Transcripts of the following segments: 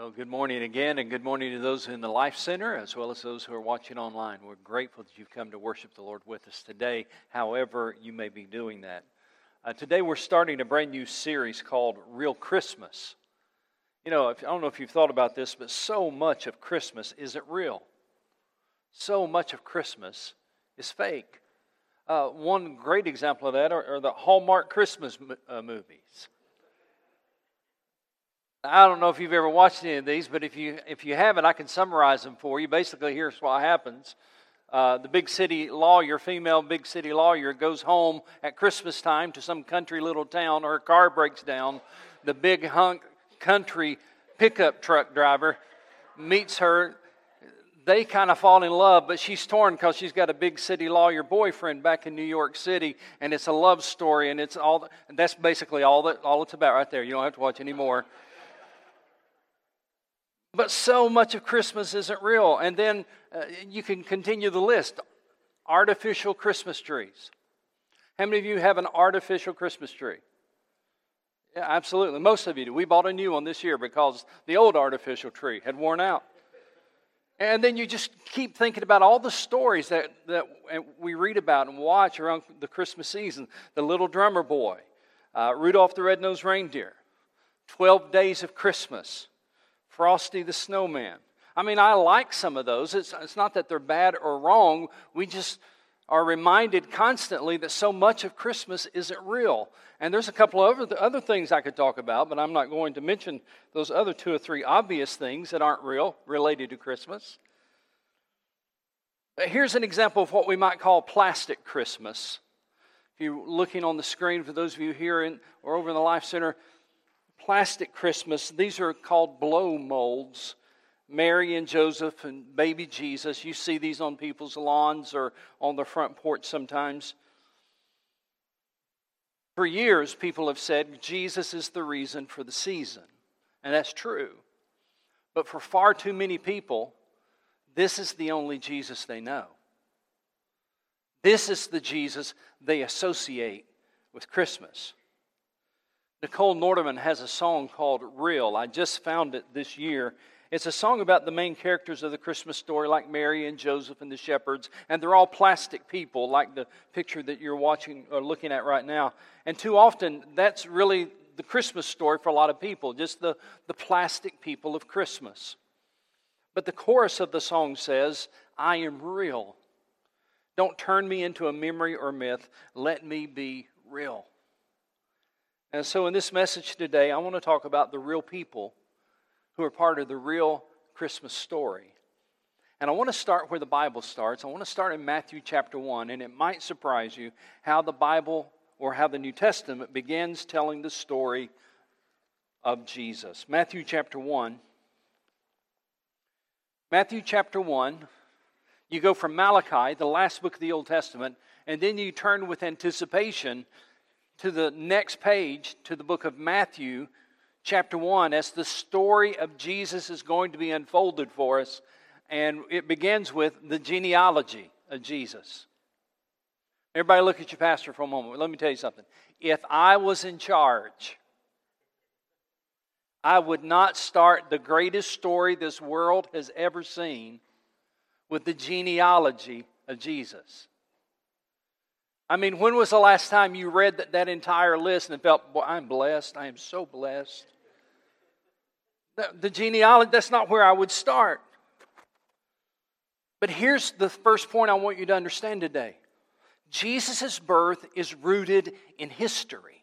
Well, good morning again, and good morning to those in the Life Center as well as those who are watching online. We're grateful that you've come to worship the Lord with us today, however, you may be doing that. Uh, today, we're starting a brand new series called Real Christmas. You know, if, I don't know if you've thought about this, but so much of Christmas isn't real. So much of Christmas is fake. Uh, one great example of that are, are the Hallmark Christmas uh, movies. I don't know if you've ever watched any of these, but if you if you haven't, I can summarize them for you. Basically, here's what happens: uh, the big city lawyer, female big city lawyer, goes home at Christmas time to some country little town. Her car breaks down. The big hunk country pickup truck driver meets her. They kind of fall in love, but she's torn because she's got a big city lawyer boyfriend back in New York City, and it's a love story, and it's all. And that's basically all that all it's about right there. You don't have to watch anymore. But so much of Christmas isn't real. And then uh, you can continue the list artificial Christmas trees. How many of you have an artificial Christmas tree? Yeah, absolutely. Most of you do. We bought a new one this year because the old artificial tree had worn out. And then you just keep thinking about all the stories that, that we read about and watch around the Christmas season. The little drummer boy, uh, Rudolph the Red-Nosed Reindeer, 12 Days of Christmas, Frosty the Snowman. I mean, I like some of those. It's, it's not that they're bad or wrong. We just are reminded constantly that so much of Christmas isn't real. And there's a couple of other, things I could talk about, but I'm not going to mention those other two or three obvious things that aren't real related to Christmas. Here's an example of what we might call plastic Christmas. If you're looking on the screen, for those of you here in, or over in the Life Center, plastic Christmas. These are called blow molds. Mary and Joseph and baby Jesus. You see these on people's lawns or on the front porch sometimes. For years, people have said Jesus is the reason for the season. And that's true. But for far too many people, this is the only Jesus they know. This is the Jesus they associate with Christmas. Nicole Nordeman has a song called Real. I just found it this year. It's a song about the main characters of the Christmas story, like Mary and Joseph and the shepherds, and they're all plastic people, like the picture that you're watching or looking at right now. And too often, that's really the Christmas story for a lot of people, just the, the plastic people of Christmas. But the chorus of the song says, I am real. Don't turn me into a memory or myth. Let me be real. And so, in this message today, I want to talk about the real people who are part of the real Christmas story. And I want to start where the Bible starts. I want to start in Matthew chapter 1, and it might surprise you how the Bible or how the New Testament begins telling the story of Jesus. Matthew chapter 1. Matthew chapter 1, you go from Malachi, the last book of the Old Testament, and then you turn with anticipation to the next page, to the book of Matthew, chapter 1, as the story of Jesus is going to be unfolded for us. And it begins with the genealogy of Jesus. Everybody, look at your pastor for a moment. Let me tell you something. If I was in charge, I would not start the greatest story this world has ever seen with the genealogy of Jesus. I mean, when was the last time you read that, that entire list and felt, boy, I'm blessed. I am so blessed. The, the genealogy, that's not where I would start. But here's the first point I want you to understand today Jesus' birth is rooted in history.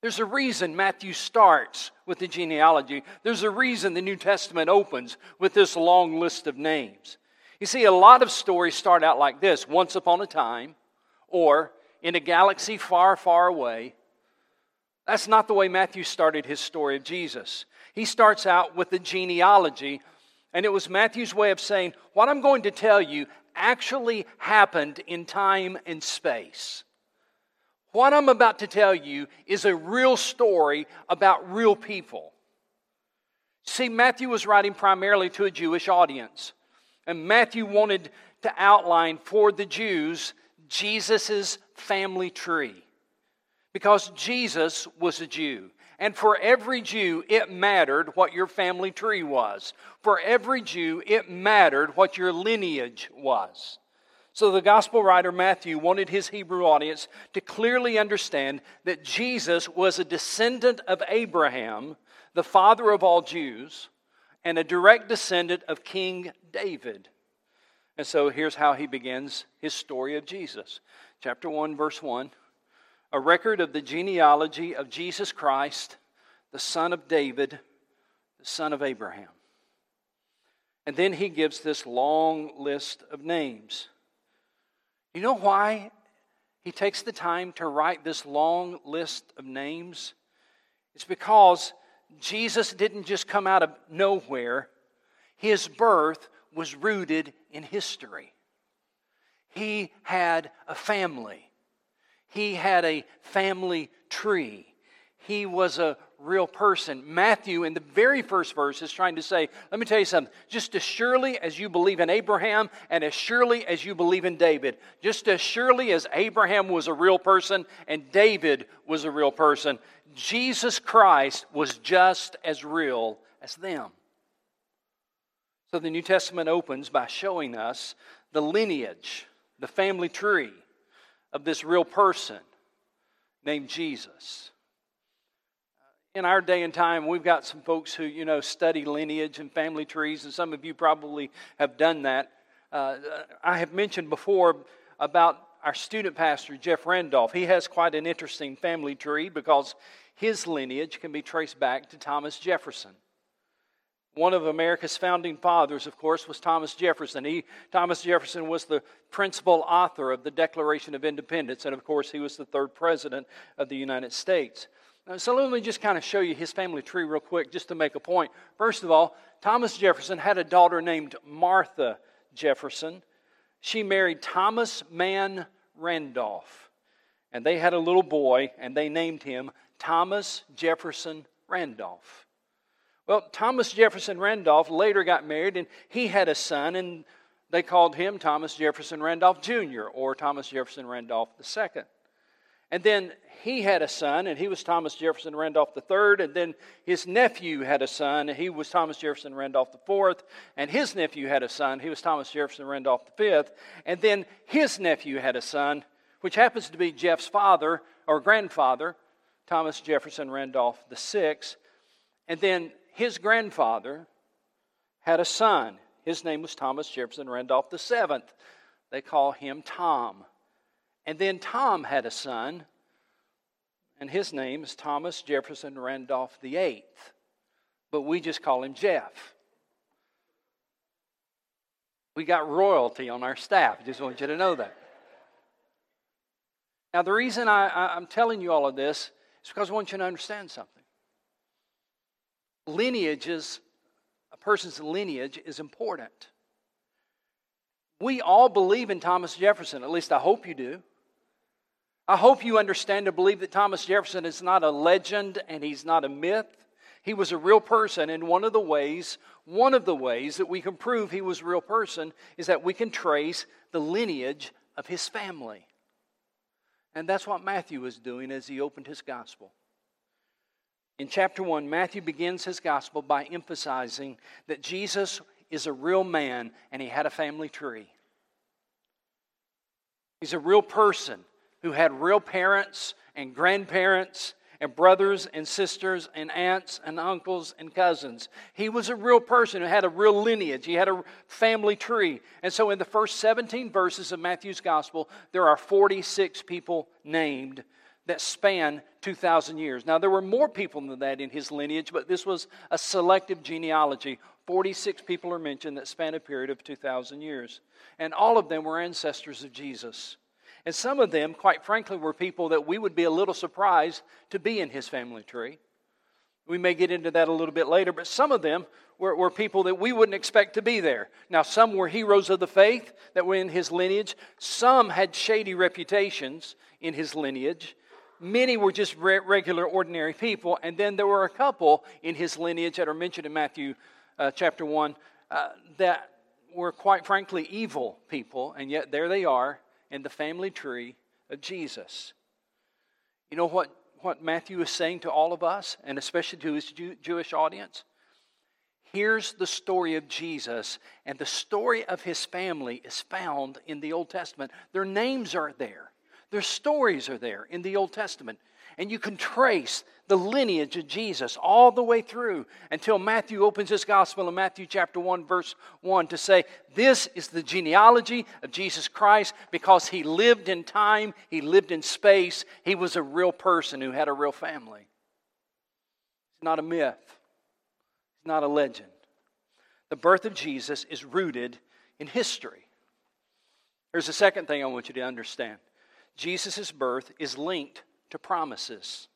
There's a reason Matthew starts with the genealogy. There's a reason the New Testament opens with this long list of names. You see, a lot of stories start out like this Once upon a time, or in a galaxy far, far away. That's not the way Matthew started his story of Jesus. He starts out with the genealogy, and it was Matthew's way of saying, What I'm going to tell you actually happened in time and space. What I'm about to tell you is a real story about real people. See, Matthew was writing primarily to a Jewish audience, and Matthew wanted to outline for the Jews Jesus' family tree. Because Jesus was a Jew, And for every Jew, it mattered what your family tree was. For every Jew, it mattered what your lineage was. So the gospel writer Matthew wanted his Hebrew audience to clearly understand that Jesus was a descendant of Abraham, the father of all Jews, and a direct descendant of King David. And so here's how he begins his story of Jesus. Chapter 1, verse 1 a record of the genealogy of Jesus Christ, the son of David, the son of Abraham. And then he gives this long list of names. You know why he takes the time to write this long list of names? It's because Jesus didn't just come out of nowhere, his birth was rooted in history. He had a family. He had a family tree. He was a real person. Matthew, in the very first verse, is trying to say, let me tell you something. Just as surely as you believe in Abraham and as surely as you believe in David, just as surely as Abraham was a real person and David was a real person, Jesus Christ was just as real as them. So the New Testament opens by showing us the lineage, the family tree of this real person named Jesus. In our day and time, we've got some folks who, you know, study lineage and family trees, and some of you probably have done that. Uh, I have mentioned before about our student pastor, Jeff Randolph. He has quite an interesting family tree because his lineage can be traced back to Thomas Jefferson. One of America's founding fathers, of course, was Thomas Jefferson. He, Thomas Jefferson was the principal author of the Declaration of Independence, and of course, he was the third president of the United States. So let me just kind of show you his family tree real quick, just to make a point. First of all, Thomas Jefferson had a daughter named Martha Jefferson. She married Thomas Mann Randolph, and they had a little boy, and they named him Thomas Jefferson Randolph. Well, Thomas Jefferson Randolph later got married and he had a son, and they called him Thomas Jefferson Randolph Jr. or Thomas Jefferson Randolph II. And then he had a son, and he was Thomas Jefferson Randolph III. And then his nephew had a son, and he was Thomas Jefferson Randolph IV. And his nephew had a son, he was Thomas Jefferson Randolph V. And then his nephew had a son, which happens to be Jeff's father or grandfather, Thomas Jefferson Randolph VI. And then his grandfather had a son. His name was Thomas Jefferson Randolph VII. They call him Tom. And then Tom had a son, and his name is Thomas Jefferson Randolph VIII. But we just call him Jeff. We got royalty on our staff. Just want you to know that. Now, the reason I, am telling you all of this is because I want you to understand something lineages, a person's lineage is important. We all believe in Thomas Jefferson, at least I hope you do. I hope you understand and believe that Thomas Jefferson is not a legend and he's not a myth. He was a real person, and one of the ways, one of the ways that we can prove he was a real person is that we can trace the lineage of his family. And that's what Matthew was doing as he opened his gospel. In chapter 1, Matthew begins his gospel by emphasizing that Jesus is a real man and he had a family tree. He's a real person who had real parents and grandparents and brothers and sisters and aunts and uncles and cousins. He was a real person who had a real lineage. He had a family tree. And so in the first 17 verses of Matthew's gospel, there are 46 people named that span 2,000 years. Now, there were more people than that in his lineage, but this was a selective genealogy. 46 people are mentioned that span a period of 2,000 years. And all of them were ancestors of Jesus. And some of them, quite frankly, were people that we would be a little surprised to be in his family tree. We may get into that a little bit later, but some of them were, were, people that we wouldn't expect to be there. Now, some were heroes of the faith that were in his lineage, some had shady reputations in his lineage, Many were just regular, ordinary people. And then there were a couple in his lineage that are mentioned in Matthew uh, chapter 1 uh, that were, quite frankly, evil people. And yet there they are in the family tree of Jesus. You know what, what Matthew is saying to all of us, and especially to his Jew- Jewish audience? Here's the story of Jesus, and the story of his family is found in the Old Testament. Their names are there, their stories are there in the Old Testament. And you can trace the lineage of Jesus all the way through until Matthew opens his gospel in Matthew chapter 1, verse 1 to say, This is the genealogy of Jesus Christ because he lived in time, he lived in space, he was a real person who had a real family. It's not a myth, it's not a legend. The birth of Jesus is rooted in history. Here's the second thing I want you to understand Jesus' birth is linked to promises.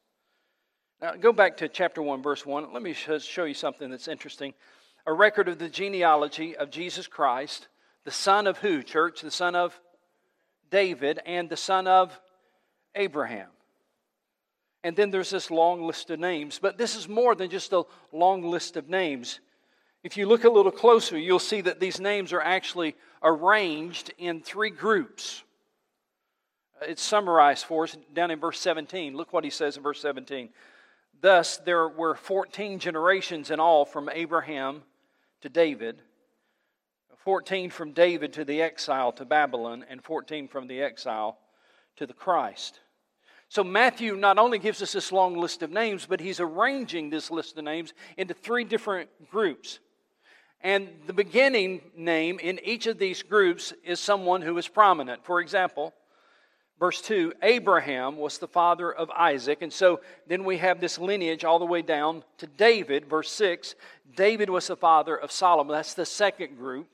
Now, go back to chapter 1, verse 1. Let me show you something that's interesting. A record of the genealogy of Jesus Christ, the son of who, church? The son of David and the son of Abraham. And then there's this long list of names. But this is more than just a long list of names. If you look a little closer, you'll see that these names are actually arranged in three groups. Uh, it's summarized for us down in verse 17. Look what he says in verse 17. Thus, there were 14 generations in all from Abraham to David, 14 from David to the exile to Babylon, and 14 from the exile to the Christ. So, Matthew not only gives us this long list of names, but he's arranging this list of names into three different groups. And the beginning name in each of these groups is someone who is prominent. For example, verse 2 Abraham was the father of Isaac. And so then we have this lineage all the way down to David. Verse 6 David was the father of Solomon. That's the second group.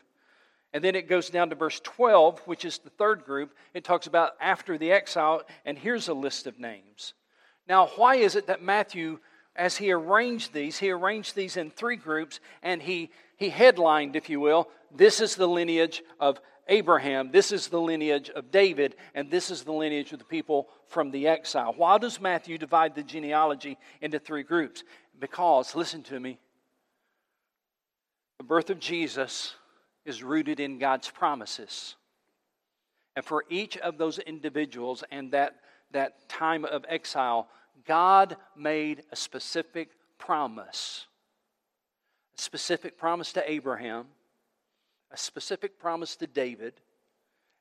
And then it goes down to verse 12, which is the third group. It talks about after the exile, and here's a list of names. Now, why is it that Matthew, as he arranged these, he arranged these in three groups, and he, he headlined, if you will, this is the lineage of Abraham, this is the lineage of David, and this is the lineage of the people from the exile. Why does Matthew divide the genealogy into three groups? Because, listen to me, the birth of Jesus is rooted in God's promises. And for each of those individuals and that, that time of exile, God made a specific promise. A specific promise to Abraham a specific promise to David,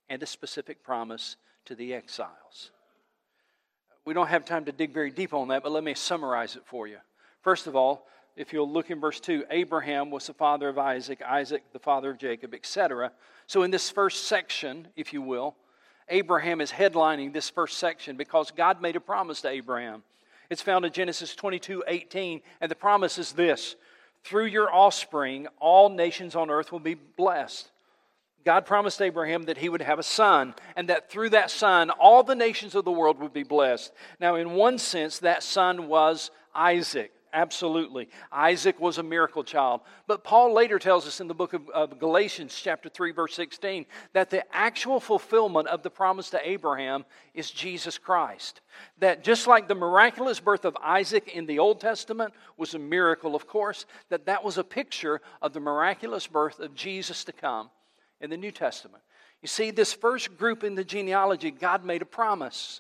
and a specific promise to the exiles. We don't have time to dig very deep on that, but let me summarize it for you. First of all, if you'll look in verse 2, Abraham was the father of Isaac, Isaac the father of Jacob, etc. So, in this first section, if you will, Abraham is headlining this first section because God made a promise to Abraham. It's found in Genesis 22 18, and the promise is this through your offspring, all nations on earth will be blessed. God promised Abraham that he would have a son, and that through that son, all the nations of the world would be blessed. Now, in one sense, that son was Isaac. Absolutely. Isaac was a miracle child. But Paul later tells us in the book of, of, Galatians, chapter 3, verse 16, that the actual fulfillment of the promise to Abraham is Jesus Christ. That just like the miraculous birth of Isaac in the Old Testament was a miracle, of course, that that was a picture of the miraculous birth of Jesus to come in the New Testament. You see, this first group in the genealogy, God made a promise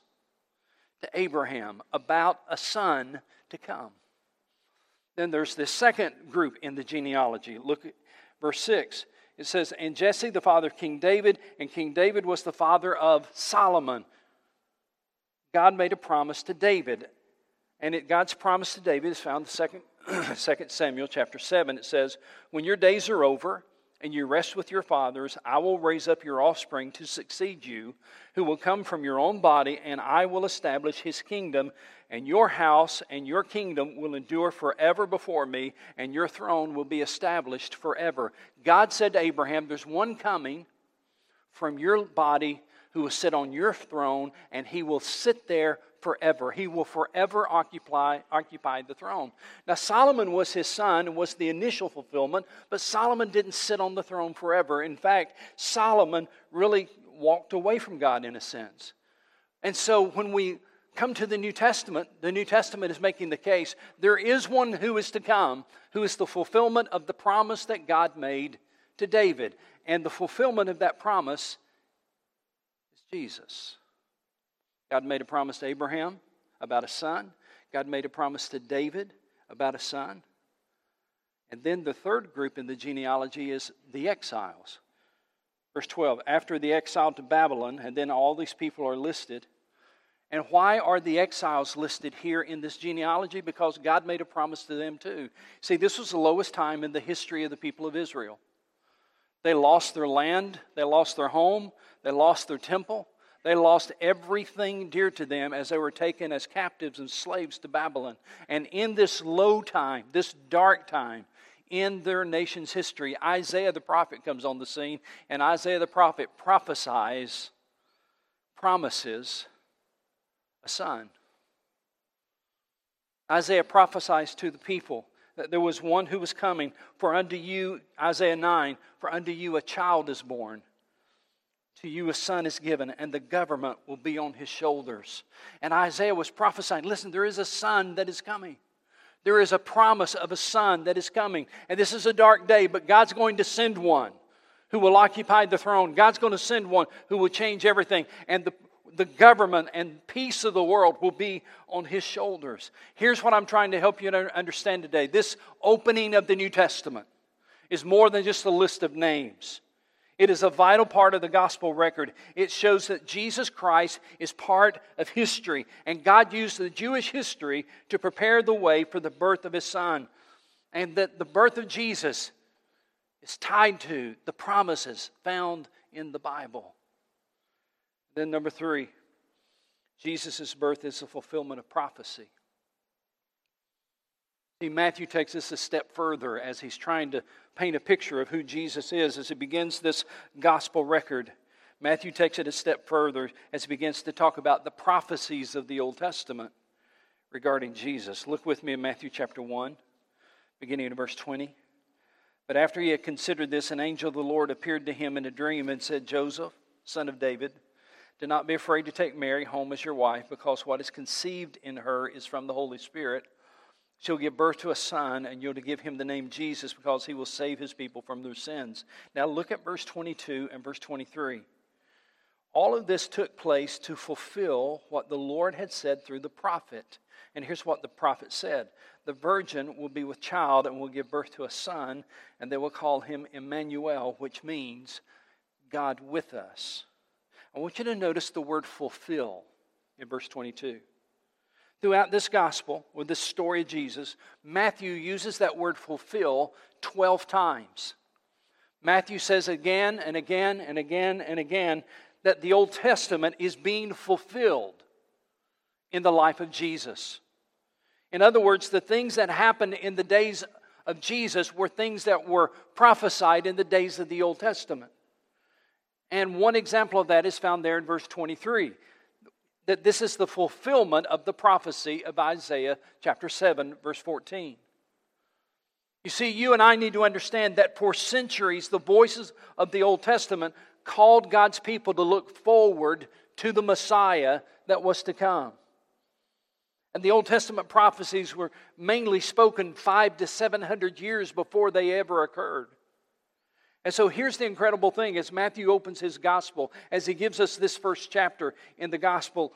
to Abraham about a son to come. Then there's this second group in the genealogy. Look at verse 6. It says, And Jesse, the father of King David, and King David was the father of Solomon. God made a promise to David. And it, God's promise to David is found in second, 2 Samuel chapter 7. It says, When your days are over and you rest with your fathers, I will raise up your offspring to succeed you, who will come from your own body, and I will establish his kingdom and your house and your kingdom will endure forever before me, and your throne will be established forever. God said to Abraham, There's one coming from your body who will sit on your throne, and he will sit there forever. He will forever occupy, occupy the throne. Now, Solomon was his son and was the initial fulfillment, but Solomon didn't sit on the throne forever. In fact, Solomon really walked away from God in a sense. And so when we come to the New Testament, the New Testament is making the case there is one who is to come, who is the fulfillment of the promise that God made to David. And the fulfillment of that promise is Jesus. God made a promise to Abraham about a son. God made a promise to David about a son. And then the third group in the genealogy is the exiles. Verse 12 After the exile to Babylon, and then all these people are listed. And why are the exiles listed here in this genealogy? Because God made a promise to them too. See, this was the lowest time in the history of the people of Israel. They lost their land, they lost their home, they lost their temple, they lost everything dear to them as they were taken as captives and slaves to Babylon. And in this low time, this dark time, in their nation's history, Isaiah the prophet comes on the scene, and Isaiah the prophet prophesies, promises a son. Isaiah prophesies to the people that there was one who was coming. For unto you, Isaiah 9, for unto you a child is born to you a son is given, and the government will be on his shoulders. And Isaiah was prophesying listen, there is a son that is coming. There is a promise of a son that is coming. And this is a dark day, but God's going to send one who will occupy the throne. God's going to send one who will change everything. And the, the government and peace of the world will be on his shoulders. Here's what I'm trying to help you to understand today this opening of the New Testament is more than just a list of names. It is a vital part of the gospel record. It shows that Jesus Christ is part of history, and God used the Jewish history to prepare the way for the birth of his son. And that the birth of Jesus is tied to the promises found in the Bible. Then, number three, Jesus' birth is a fulfillment of prophecy. See, Matthew takes this a step further as he's trying to paint a picture of who Jesus is as he begins this gospel record. Matthew takes it a step further as he begins to talk about the prophecies of the Old Testament regarding Jesus. Look with me in Matthew chapter 1, beginning in verse 20. But after he had considered this, an angel of the Lord appeared to him in a dream and said, Joseph, son of David, do not be afraid to take Mary home as your wife, because what is conceived in her is from the Holy Spirit. She'll give birth to a son, and you're to give him the name Jesus because he will save his people from their sins. Now look at verse 22 and verse 23. All of this took place to fulfill what the Lord had said through the prophet. And here's what the prophet said The virgin will be with child and will give birth to a son, and they will call him Emmanuel, which means God with us. I want you to notice the word fulfill in verse 22. Throughout this gospel, with this story of Jesus, Matthew uses that word fulfill 12 times. Matthew says again and again and again and again that the Old Testament is being fulfilled in the life of Jesus. In other words, the things that happened in the days of Jesus were things that were prophesied in the days of the Old Testament. And one example of that is found there in verse 23 that this is the fulfillment of the prophecy of Isaiah chapter 7, verse 14. You see, you and I need to understand that for centuries, the voices of the Old Testament called God's people to look forward to the Messiah that was to come. And the Old Testament prophecies were mainly spoken five to seven hundred years before they ever occurred. And so here's the incredible thing as Matthew opens his gospel, as he gives us this first chapter in the gospel,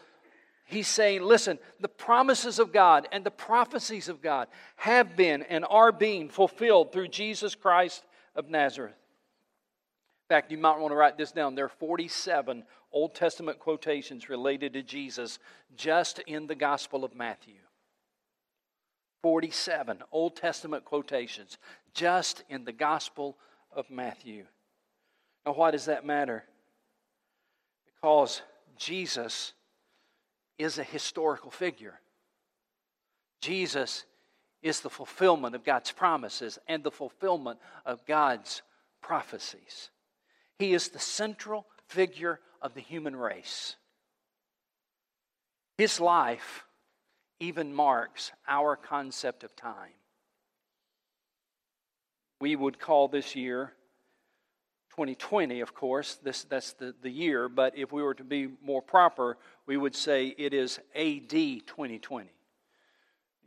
he's saying, listen, the promises of God and the prophecies of God have been and are being fulfilled through Jesus Christ of Nazareth. In fact, you might want to write this down. There are 47 Old Testament quotations related to Jesus just in the Gospel of Matthew. 47 Old Testament quotations just in the Gospel of Matthew. Now, why does that matter? Because Jesus is a historical figure. Jesus is the fulfillment of God's promises and the fulfillment of God's prophecies. He is the central figure of the human race. His life even marks our concept of time we would call this year 2020, of course. This, that's the, the year, but if we were to be more proper, we would say it is AD 2020.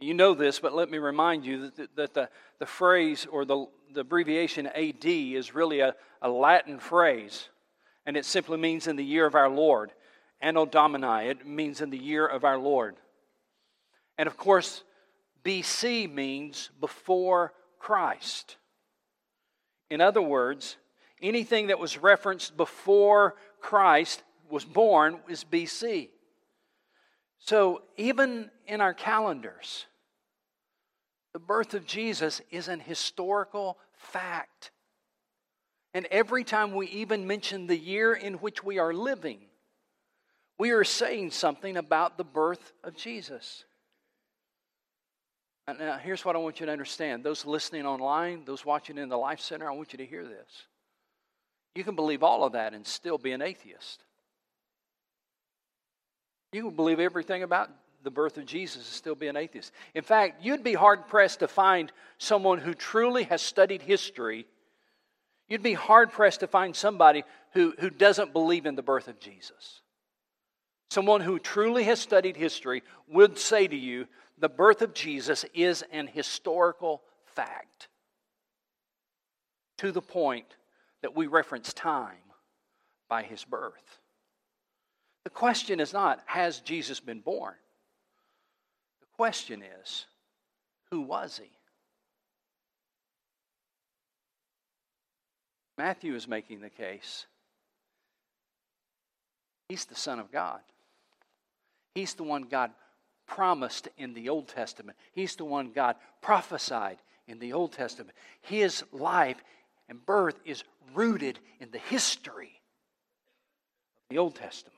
You know this, but let me remind you that, that the, the phrase or the, the abbreviation AD is really a, a Latin phrase, and it simply means in the year of our Lord. Anno Domini, it means in the year of our Lord. And of course, BC means before Christ. In other words, anything that was referenced before Christ was born is BC. So even in our calendars, the birth of Jesus is an historical fact. And every time we even mention the year in which we are living, we are saying something about the birth of Jesus. Now, uh, here's what I want you to understand those listening online, those watching in the Life Center, I want you to hear this. You can believe all of that and still be an atheist. You can believe everything about the birth of Jesus and still be an atheist. In fact, you'd be hard pressed to find someone who truly has studied history. You'd be hard pressed to find somebody who, who doesn't believe in the birth of Jesus. Someone who truly has studied history would say to you the birth of Jesus is an historical fact to the point that we reference time by his birth. The question is not, has Jesus been born? The question is, who was he? Matthew is making the case. He's the Son of God. He's the one God promised in the Old Testament. He's the one God prophesied in the Old Testament. His life and birth is rooted in the history of the Old Testament.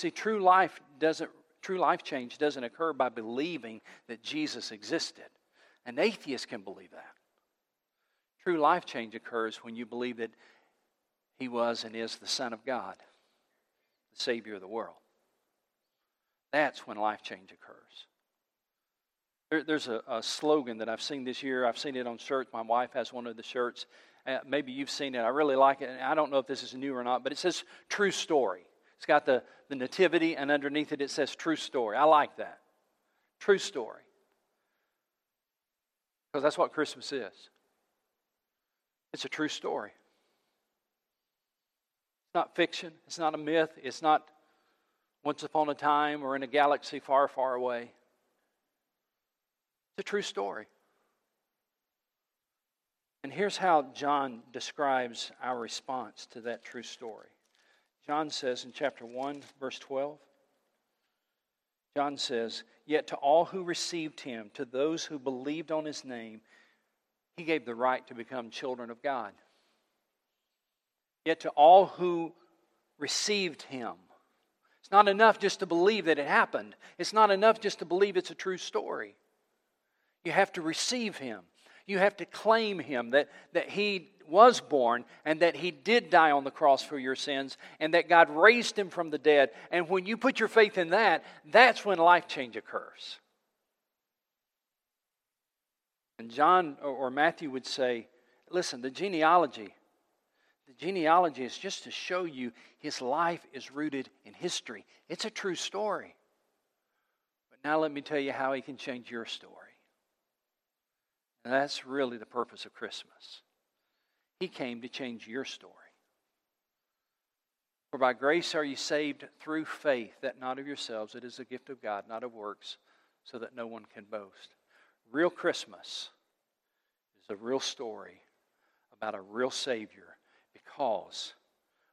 See, true life doesn't true life change doesn't occur by believing that Jesus existed. An atheist can believe that. True life change occurs when you believe that he was and is the Son of God, the Savior of the world. That's when life change occurs. There, there's a, a, slogan that I've seen this year. I've seen it on shirts. My wife has one of the shirts. Uh, maybe you've seen it. I really like it. And I don't know if this is new or not, but it says true story. It's got the, the nativity, and underneath it, it says true story. I like that. True story. Because that's what Christmas is it's a true story. It's not fiction, it's not a myth, it's not once upon a time or in a galaxy far, far away. It's a true story. And here's how John describes our response to that true story. John says in chapter 1, verse 12, John says, Yet to all who received him, to those who believed on his name, he gave the right to become children of God. Yet to all who received him, it's not enough just to believe that it happened. It's not enough just to believe it's a true story. You have to receive him. You have to claim him that, that he was born and that he did die on the cross for your sins and that God raised him from the dead. And when you put your faith in that, that's when life change occurs. And John or Matthew would say, listen, the genealogy, the genealogy is just to show you his life is rooted in history. It's a true story. But now let me tell you how he can change your story. And that's really the purpose of Christmas. He came to change your story. For by grace are you saved through faith, that not of yourselves, it is a gift of God, not of works, so that no one can boast. Real Christmas is a real story about a real Savior because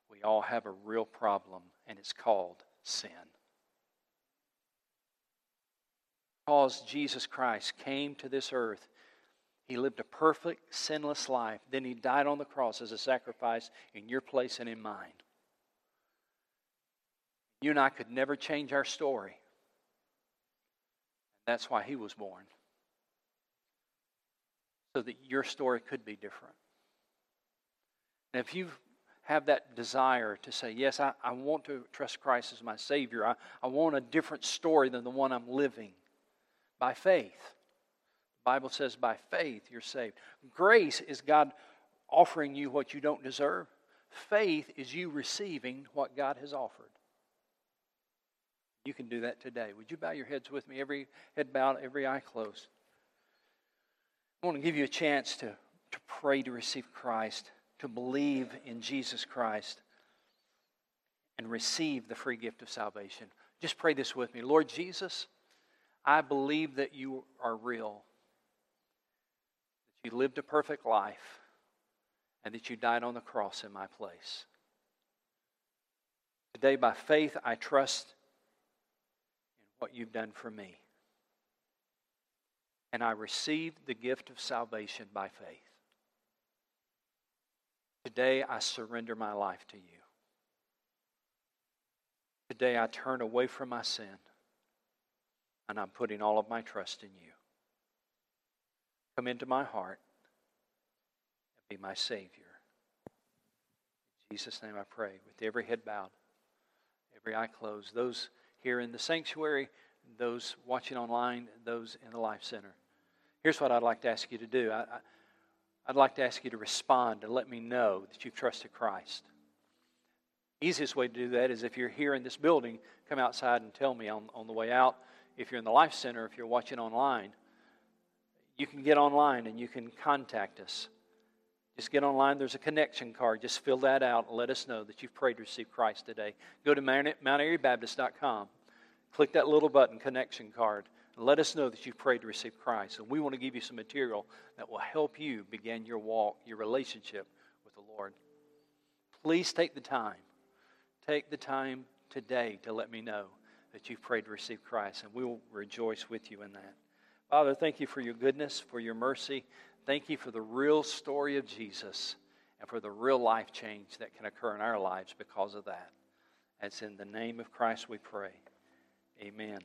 we all have a real problem, and it's called sin. Because Jesus Christ came to this earth he lived a perfect, sinless life. Then he died on the cross as a sacrifice in your place and in mine. You and I could never change our story. That's why he was born. So that your story could be different. And if you have that desire to say, Yes, I, I want to trust Christ as my Savior, I, I want a different story than the one I'm living by faith Bible says by faith you're saved. Grace is God offering you what you don't deserve. Faith is you receiving what God has offered. You can do that today. Would you bow your heads with me? Every head bowed, every eye closed. I want to give you a chance to, to pray to receive Christ, to believe in Jesus Christ, and receive the free gift of salvation. Just pray this with me. Lord Jesus, I believe that you are real, that you lived a perfect life, and that you died on the cross in my place. Today, by faith, I trust in what you've done for me. And I receive the gift of salvation by faith. Today, I surrender my life to you. Today, I turn away from my sin and I'm putting all of my trust in you. Come into my heart and be my Savior. In Jesus' name I pray, with every head bowed, every eye closed, those here in the sanctuary, those watching online, those in the Life Center. Here's what I'd like to ask you to do. I, would like to ask you to respond and let me know that you've trusted Christ. Easiest way to do that is if you're here in this building, come outside and tell me on, on the way out. If you're in the Life Center, if you're watching online, you can get online and you can contact us. Just get online. There's a connection card. Just fill that out and let us know that you've prayed to receive Christ today. Go to MountAiryBaptist.com. Click that little button, connection card. Let us know that you've prayed to receive Christ. And we want to give you some material that will help you begin your walk, your relationship with the Lord. Please take the time Take the time today to let me know that you've prayed to receive Christ, and we will rejoice with you in that. Father, thank you for your goodness, for your mercy. Thank you for the real story of Jesus and for the real life change that can occur in our lives because of that. It's in the name of Christ we pray. Amen.